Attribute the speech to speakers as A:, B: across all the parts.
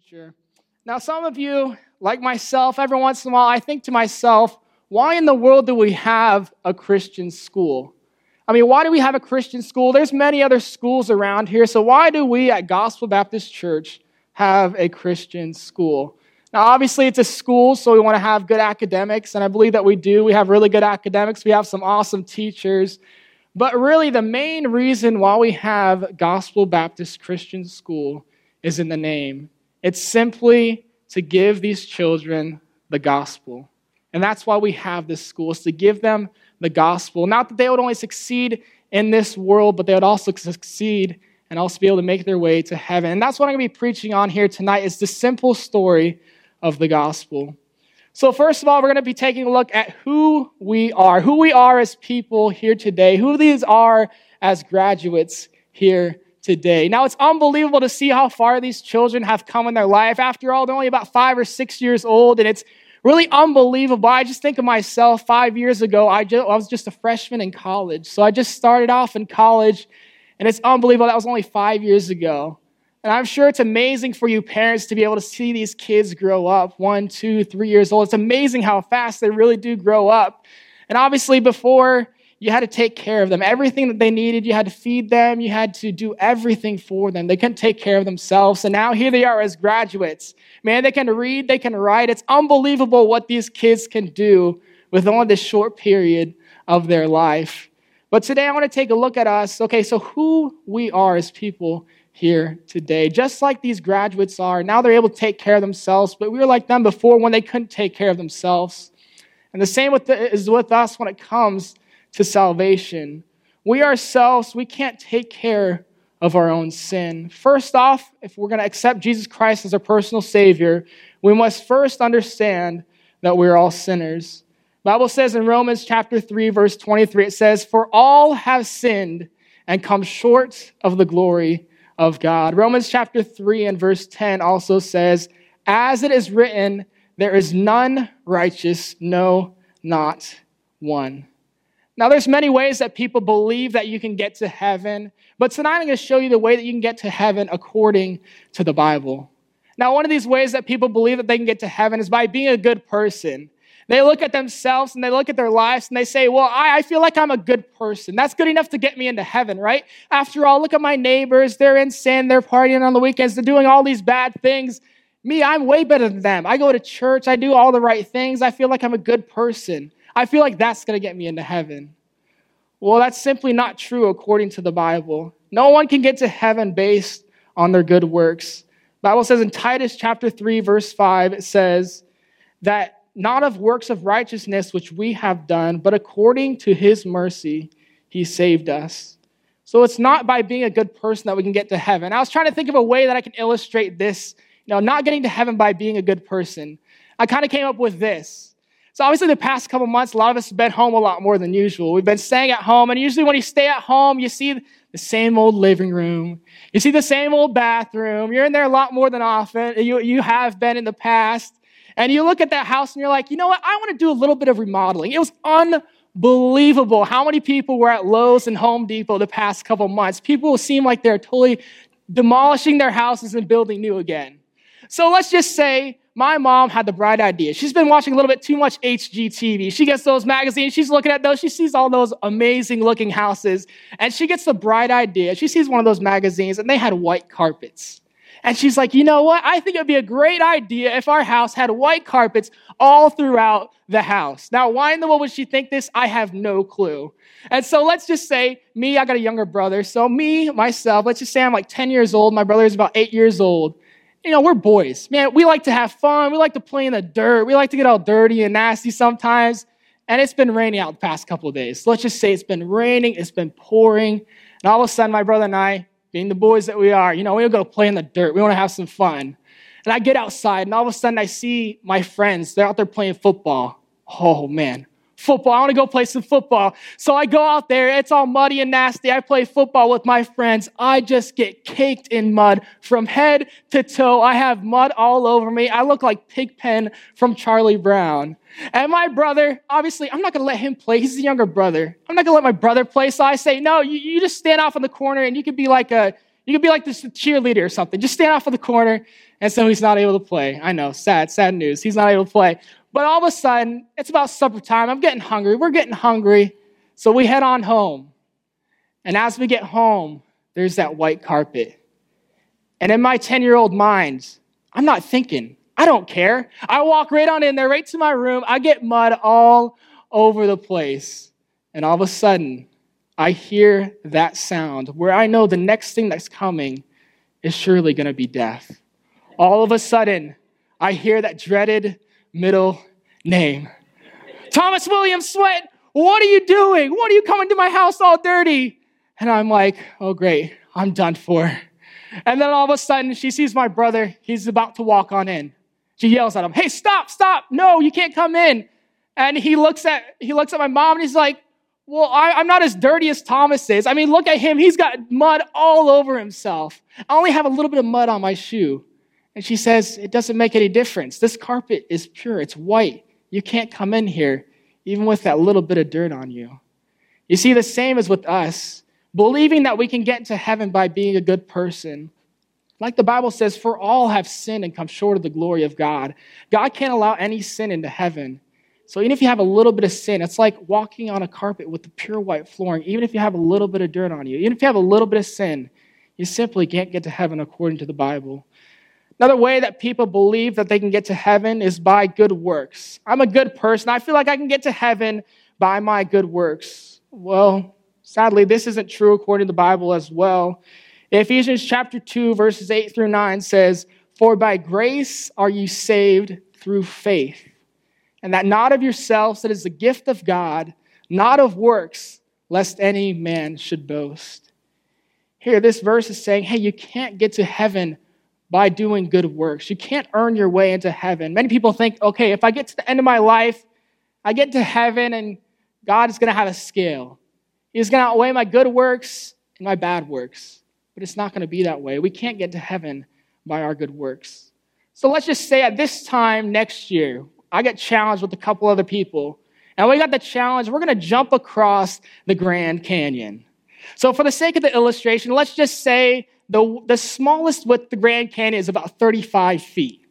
A: future. Now, some of you, like myself, every once in a while, I think to myself, why in the world do we have a Christian school? I mean, why do we have a Christian school? There's many other schools around here, so why do we at Gospel Baptist Church have a Christian school? Now, obviously, it's a school, so we want to have good academics, and I believe that we do. We have really good academics, we have some awesome teachers. But really, the main reason why we have Gospel Baptist Christian School is in the name. It's simply to give these children the gospel. And that's why we have this school, is to give them the gospel. Not that they would only succeed in this world, but they would also succeed and also be able to make their way to heaven. And that's what I'm going to be preaching on here tonight is the simple story of the gospel. So first of all, we're going to be taking a look at who we are, who we are as people here today, who these are as graduates here today. Now, it's unbelievable to see how far these children have come in their life. After all, they're only about five or six years old, and it's really unbelievable. I just think of myself five years ago, I, just, I was just a freshman in college. So I just started off in college, and it's unbelievable. That was only five years ago. And I'm sure it's amazing for you parents to be able to see these kids grow up one, two, three years old. It's amazing how fast they really do grow up. And obviously, before you had to take care of them. Everything that they needed, you had to feed them, you had to do everything for them. They couldn't take care of themselves. And now here they are as graduates. Man, they can read, they can write. It's unbelievable what these kids can do with only this short period of their life. But today I want to take a look at us. Okay, so who we are as people here today. Just like these graduates are, now they're able to take care of themselves, but we were like them before when they couldn't take care of themselves. And the same with the, is with us when it comes to salvation. We ourselves, we can't take care of our own sin. First off, if we're going to accept Jesus Christ as our personal Savior, we must first understand that we're all sinners. The Bible says in Romans chapter 3, verse 23, it says, For all have sinned and come short of the glory of God. Romans chapter 3 and verse 10 also says, As it is written, there is none righteous, no, not one. Now, there's many ways that people believe that you can get to heaven, but tonight I'm going to show you the way that you can get to heaven according to the Bible. Now, one of these ways that people believe that they can get to heaven is by being a good person. They look at themselves and they look at their lives and they say, Well, I, I, feel like I'm a good person. That's good enough to get me into heaven, right? After all, look at my neighbors. They're in sin. They're partying on the weekends. They're doing all these bad things. Me, I'm way better than them. I go to church. I do all the right things. I feel like I'm a good person. I feel like that's going to get me into heaven. Well, that's simply not true according to the Bible. No one can get to heaven based on their good works. Bible says in Titus chapter 3 verse 5 it says that not of works of righteousness which we have done, but according to his mercy he saved us. So it's not by being a good person that we can get to heaven. I was trying to think of a way that I can illustrate this, you know, not getting to heaven by being a good person. I kind of came up with this. So obviously the past couple months, a lot of us have been home a lot more than usual. We've been staying at home, and usually when you stay at home, you see the same old living room. You see the same old bathroom. You're in there a lot more than often. You, you have been in the past. And you look at that house and you're like, you know what? I want to do a little bit of remodeling. It was unbelievable how many people were at Lowe's and Home Depot the past couple months. People seem like they're totally demolishing their houses and building new again. So let's just say my mom had the bright idea. She's been watching a little bit too much HGTV. She gets those magazines, she's looking at those, she sees all those amazing looking houses, and she gets the bright idea. She sees one of those magazines, and they had white carpets. And she's like, you know what? I think it'd be a great idea if our house had white carpets all throughout the house. Now, why in the world would she think this? I have no clue. And so let's just say, me, I got a younger brother. So, me, myself, let's just say I'm like 10 years old. My brother is about eight years old you know, we're boys. Man, we like to have fun. We like to play in the dirt. We like to get all dirty and nasty sometimes. And it's been raining out the past couple of days. let's just say it's been raining, it's been pouring. And all of a sudden, my brother and I, being the boys that we are, you know, we want to go play in the dirt. We want to have some fun. And I get outside, and all of a sudden, I see my friends. They're out there playing football. Oh, man football. I want to go play some football. So I go out there. It's all muddy and nasty. I play football with my friends. I just get caked in mud from head to toe. I have mud all over me. I look like Pigpen from Charlie Brown. And my brother, obviously, I'm not going to let him play. He's the younger brother. I'm not going to let my brother play. So I say, no, you, you just stand off in the corner and you could be like a, You could be like this cheerleader or something. Just stand off of the corner, and so he's not able to play. I know, sad, sad news. He's not able to play. But all of a sudden, it's about supper time. I'm getting hungry. We're getting hungry. So we head on home. And as we get home, there's that white carpet. And in my 10 year old mind, I'm not thinking, I don't care. I walk right on in there, right to my room. I get mud all over the place. And all of a sudden, I hear that sound where I know the next thing that's coming is surely going to be death. All of a sudden, I hear that dreaded middle name Thomas William Sweat, what are you doing? What are you coming to my house all dirty? And I'm like, oh, great, I'm done for. And then all of a sudden, she sees my brother. He's about to walk on in. She yells at him, hey, stop, stop. No, you can't come in. And he looks at, he looks at my mom and he's like, well, I, am not as dirty as Thomas is. I mean, look at him. He's got mud all over himself. I only have a little bit of mud on my shoe. And she says, It doesn't make any difference. This carpet is pure, it's white. You can't come in here even with that little bit of dirt on you. You see, the same as with us, believing that we can get into heaven by being a good person. Like the Bible says, for all have sinned and come short of the glory of God. God can't allow any sin into heaven. So even if you have a little bit of sin, it's like walking on a carpet with the pure white flooring. Even if you have a little bit of dirt on you, even if you have a little bit of sin, you simply can't get to heaven according to the Bible. Another way that people believe that they can get to heaven is by good works. I'm a good person. I feel like I can get to heaven by my good works. Well, sadly, this isn't true according to the Bible as well. Ephesians chapter 2, verses 8 through 9 says, For by grace are you saved through faith, and that not of yourselves, that is the gift of God, not of works, lest any man should boast. Here, this verse is saying, hey, you can't get to heaven by doing good works. You can't earn your way into heaven. Many people think, okay, if I get to the end of my life, I get to heaven and God is going to have a scale. He's going to outweigh my good works and my bad works. But it's not going to be that way. We can't get to heaven by our good works. So let's just say at this time next year, I get challenged with a couple other people. And we got the challenge, we're going to jump across the Grand Canyon. So, for the sake of the illustration, let's just say the, the smallest width the Grand Canyon is about 35 feet.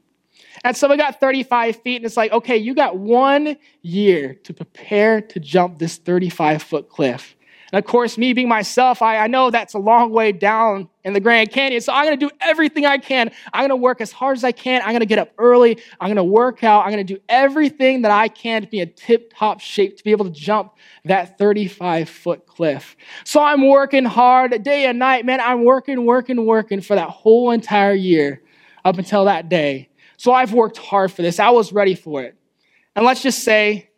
A: And so we got 35 feet, and it's like, okay, you got one year to prepare to jump this 35 foot cliff. And of course, me being myself, I, I know that's a long way down in the Grand Canyon. So I'm going to do everything I can. I'm going to work as hard as I can. I'm going to get up early. I'm going to work out. I'm going to do everything that I can to be in tip top shape to be able to jump that 35 foot cliff. So I'm working hard day and night. Man, I'm working, working, working for that whole entire year up until that day. So I've worked hard for this. I was ready for it. And let's just say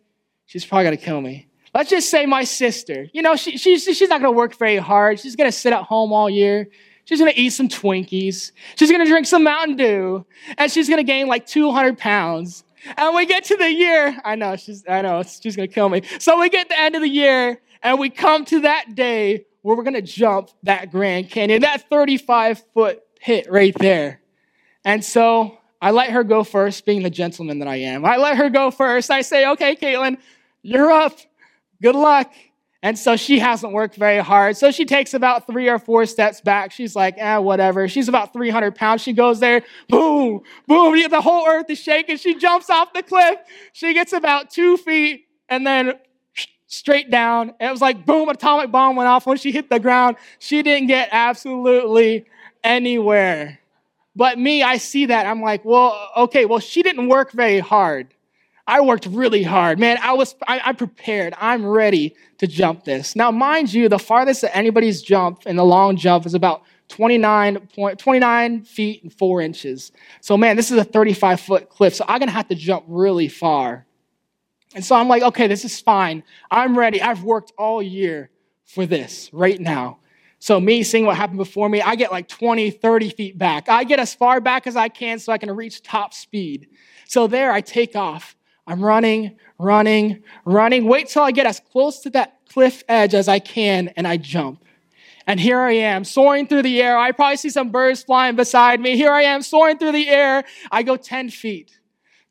A: she's probably going to kill me. Let's just say my sister. You know, she, she's, she's not going to work very hard. She's going to sit at home all year. She's going to eat some Twinkies. She's going to drink some Mountain Dew. And she's going to gain like 200 pounds. And we get to the year. I know, she's, I know, she's going to kill me. So we get the end of the year and we come to that day where we're going to jump that Grand Canyon, that 35 foot pit right there. And so I let her go first, being the gentleman that I am. I let her go first. I say, okay, Caitlin, you're up. Good luck. And so she hasn't worked very hard. So she takes about three or four steps back. She's like, eh, whatever. She's about 300 pounds. She goes there, boom, boom. The whole earth is shaking. She jumps off the cliff. She gets about two feet and then straight down. It was like, boom, atomic bomb went off when she hit the ground. She didn't get absolutely anywhere. But me, I see that. I'm like, well, okay, well, she didn't work very hard. I worked really hard. Man, I was I, I, prepared. I'm ready to jump this. Now, mind you, the farthest that anybody's jumped in the long jump is about 29, point, 29 feet and four inches. So, man, this is a 35 foot cliff. So I'm gonna have to jump really far. And so I'm like, okay, this is fine. I'm ready. I've worked all year for this right now. So, me seeing what happened before me, I get like 20, 30 feet back. I get as far back as I can so I can reach top speed. So, there I take off. I'm running, running, running. Wait till I get as close to that cliff edge as I can and I jump. And here I am, soaring through the air. I probably see some birds flying beside me. Here I am, soaring through the air. I go 10 feet,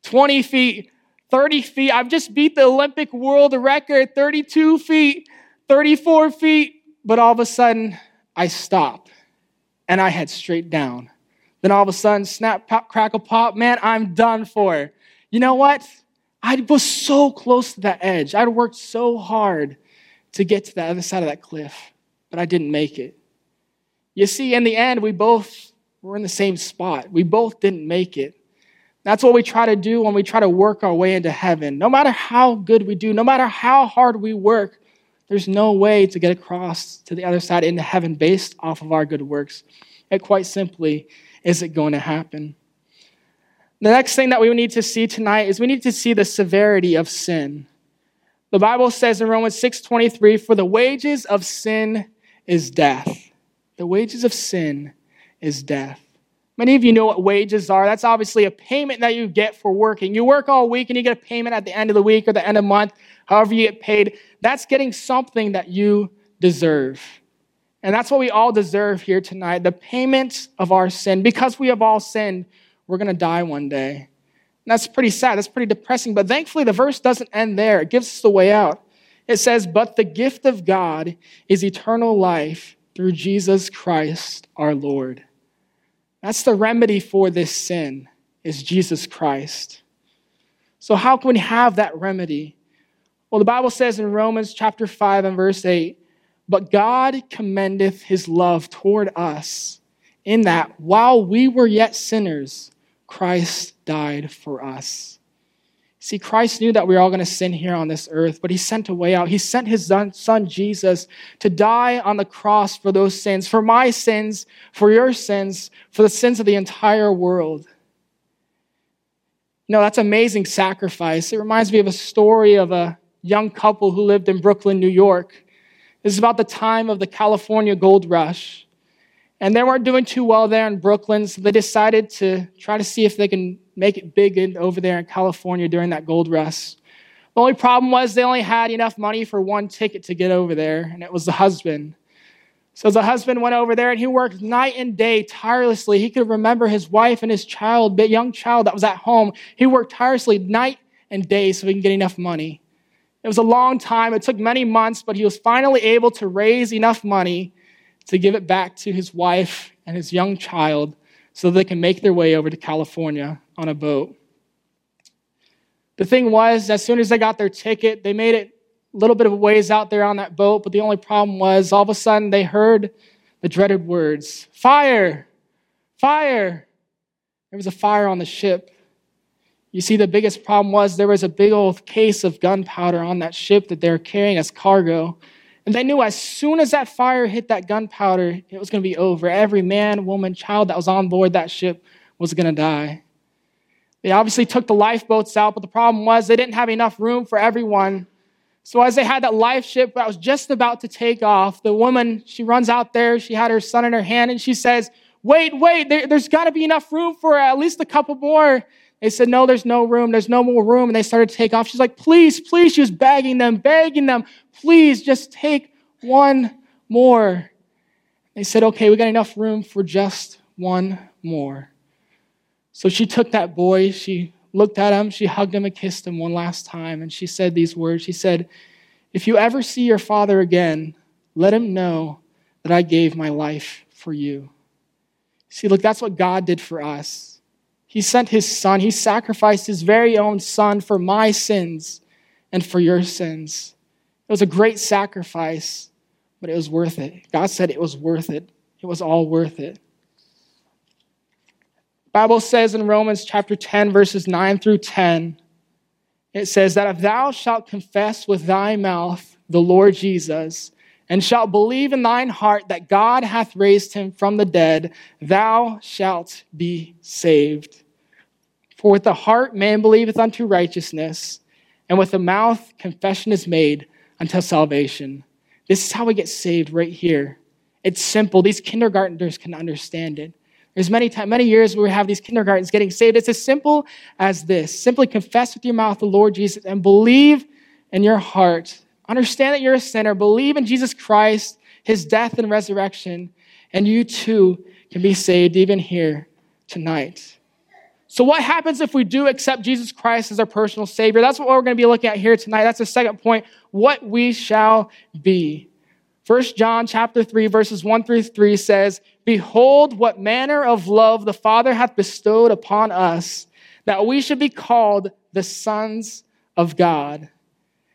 A: 20 feet, 30 feet. I've just beat the Olympic world record, 32 feet, 34 feet. But all of a sudden, I stop. and I head straight down. Then all of a sudden, snap, pop, crackle, pop, man, I'm done for. You know what? I was so close to that edge. I'd worked so hard to get to the other side of that cliff, but I didn't make it. You see, in the end, we both were in the same spot. We both didn't make it. That's what we try to do when we try to work our way into heaven. No matter how good we do, no matter how hard we work, there's no way to get across to the other side into heaven based off of our good works. It quite simply isn't going to happen. The next thing that we need to see tonight is we need to see the severity of sin. The Bible says in Romans 6:23, "For the wages of sin is death." The wages of sin is death. Many of you know what wages are. That's obviously a payment that you get for working. You work all week and you get a payment at the end of the week or the end of the month, however you get paid. That's getting something that you deserve. And that's what we all deserve here tonight the payment of our sin. Because we have all sinned, we're going to die one day. And that's pretty sad. That's pretty depressing. But thankfully, the verse doesn't end there, it gives us the way out. It says, But the gift of God is eternal life through Jesus Christ our Lord. That's the remedy for this sin, is Jesus Christ. So, how can we have that remedy? Well, the Bible says in Romans chapter 5 and verse 8, But God commendeth his love toward us, in that while we were yet sinners, Christ died for us. See, Christ knew that we were all going to sin here on this earth, but he sent a way out. He sent his son, Jesus to die on the cross for those sins, for my sins, for your sins, for the sins of the entire world. You know, that's amazing sacrifice. It reminds me of a story of a young couple who lived in Brooklyn, New York. This is about the time of the California gold rush. And they weren't doing too well there in Brooklyn, so they decided to try to see if they can make it big over there in California during that gold rush. The only problem was they only had enough money for one ticket to get over there, and it was the husband. So the husband went over there and he worked night and day tirelessly. He could remember his wife and his child, the young child that was at home. He worked tirelessly night and day so he can get enough money. It was a long time. It took many months, but he was finally able to raise enough money to give it back to his wife and his young child so they can make their way over to California on a boat. The thing was, as soon as they got their ticket, they made it a little bit of a ways out there on that boat, but the only problem was all of a sudden they heard the dreaded words fire, fire. There was a fire on the ship. You see, the biggest problem was there was a big old case of gunpowder on that ship that they were carrying as cargo. And they knew as soon as that fire hit that gunpowder, it was going to be over. Every man, woman, child that was on board that ship was going to die. They obviously took the lifeboats out, but the problem was they didn't have enough room for everyone. So as they had that life ship that was just about to take off, the woman, she runs out there, she had her son in her hand, and she says, Wait, wait, there, has got to be enough room for at least a couple more. They said, No, there's no room. There's no more room. And they started to take off. She's like, Please, please. She was begging them, begging them, please just take one more. They said, okay, we got enough room for just one more. So she took that boy, she looked at him, she hugged him and kissed him one last time, and she said these words. She said, If you ever see your father again, let him know that I gave my life for you. See, look, that's what God did for us. He sent his son, he sacrificed his very own son for my sins and for your sins. It was a great sacrifice, but it was worth it. God said it was worth it. It was all worth it. Bible says in Romans chapter 10 verses 9 through 10 it says that if thou shalt confess with thy mouth the Lord Jesus and shalt believe in thine heart that God hath raised him from the dead thou shalt be saved for with the heart man believeth unto righteousness and with the mouth confession is made unto salvation. This is how we get saved right here. It's simple. These kindergartners can understand it. There's many many years where we have these kindergartens getting saved. It's as simple as this. Simply confess with your mouth the Lord Jesus and believe in your heart. Understand that you're a sinner. Believe in Jesus Christ, his death and resurrection, and you too can be saved even here tonight. So, what happens if we do accept Jesus Christ as our personal Savior? That's what we're going to be looking at here tonight. That's the second point what we shall be. 1 John chapter 3 verses 1 through 3 says, "Behold what manner of love the Father hath bestowed upon us, that we should be called the sons of God.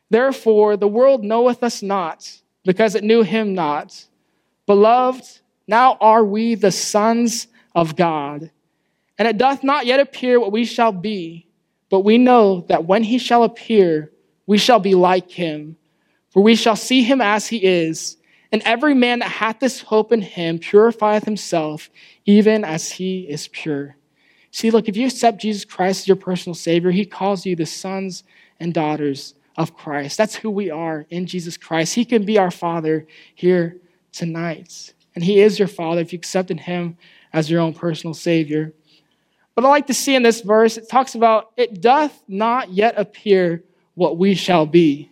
A: Therefore the world knoweth us not, because it knew him not. Beloved, now are we the sons of God, and it doth not yet appear what we shall be, but we know that when he shall appear, we shall be like him, for we shall see him as he is. And every man that hath this hope in him purifieth himself, even as he is pure. See, look, if you accept Jesus Christ as your personal Savior, he calls you the sons and daughters of Christ. That's who we are in Jesus Christ. He can be our Father here tonight. And He is your Father if you accepted Him as your own personal Savior. But I like to see in this verse, it talks about, it doth not yet appear what we shall be.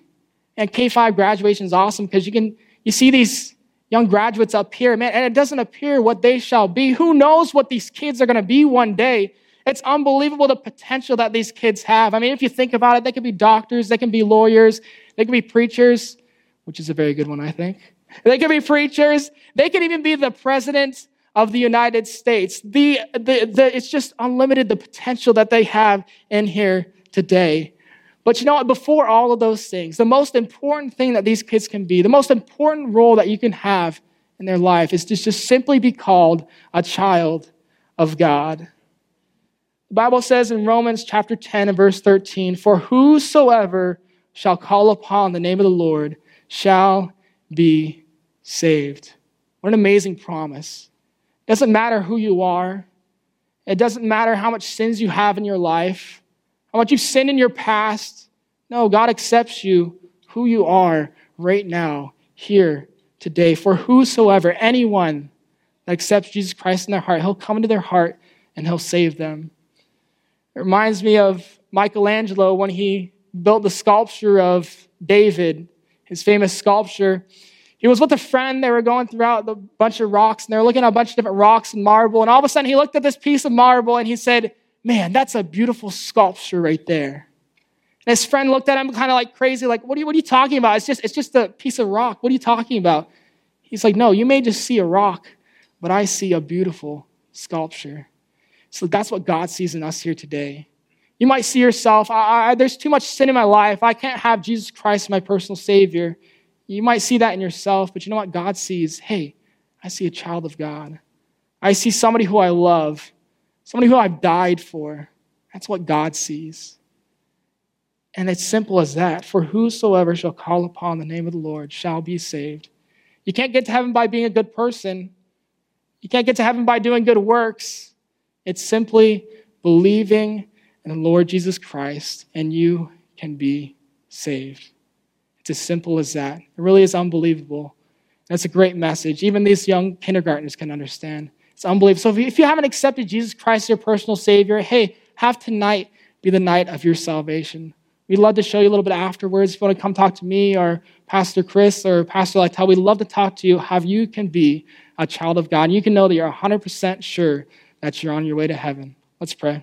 A: And K5 graduation is awesome because you can, you see these young graduates up here, man, and it doesn't appear what they shall be. Who knows what these kids are going to be one day? It's unbelievable the potential that these kids have. I mean, if you think about it, they could be doctors, they can be lawyers, they can be preachers, which is a very good one, I think. They could be preachers, they could even be the president of the United States. The, the, the, it's just unlimited the potential that they have in here today. But you know what? Before all of those things, the most important thing that these kids can be, the most important role that you can have in their life is to just simply be called a child of God. The Bible says in Romans chapter 10 and verse 13, For whosoever shall call upon the name of the Lord shall be saved. What an amazing promise. It doesn't matter who you are, it doesn't matter how much sins you have in your life, how much you've sinned in your past. No, God accepts you who you are right now, here, today. For whosoever, anyone that accepts Jesus Christ in their heart, He'll come into their heart and He'll save them. It reminds me of Michelangelo when he built the sculpture of David, his famous sculpture. He was with a friend. They were going throughout a bunch of rocks, and they were looking at a bunch of different rocks and marble. And all of a sudden, he looked at this piece of marble and he said, Man, that's a beautiful sculpture right there. And his friend looked at him kind of like crazy, like, what are, you, what are you talking about? It's just, it's just a piece of rock. What are you talking about? He's like, No, you may just see a rock, but I see a beautiful sculpture. So that's what God sees in us here today. You might see yourself, I, I, there's too much sin in my life. I can't have Jesus Christ my personal Savior. You might see that in yourself, but you know what? God sees, hey, I see a child of God. I see somebody who I love, somebody who I've died for. That's what God sees. And it's simple as that. For whosoever shall call upon the name of the Lord shall be saved. You can't get to heaven by being a good person. You can't get to heaven by doing good works. It's simply believing in the Lord Jesus Christ, and you can be saved. It's as simple as that. It really is unbelievable. That's a great message. Even these young kindergartners can understand. It's unbelievable. So if you haven't accepted Jesus Christ as your personal Savior, hey, have tonight be the night of your salvation. We'd love to show you a little bit afterwards. If you want to come talk to me or Pastor Chris or Pastor Lytel, we'd love to talk to you how you can be a child of God. And you can know that you're 100% sure that you're on your way to heaven. Let's pray.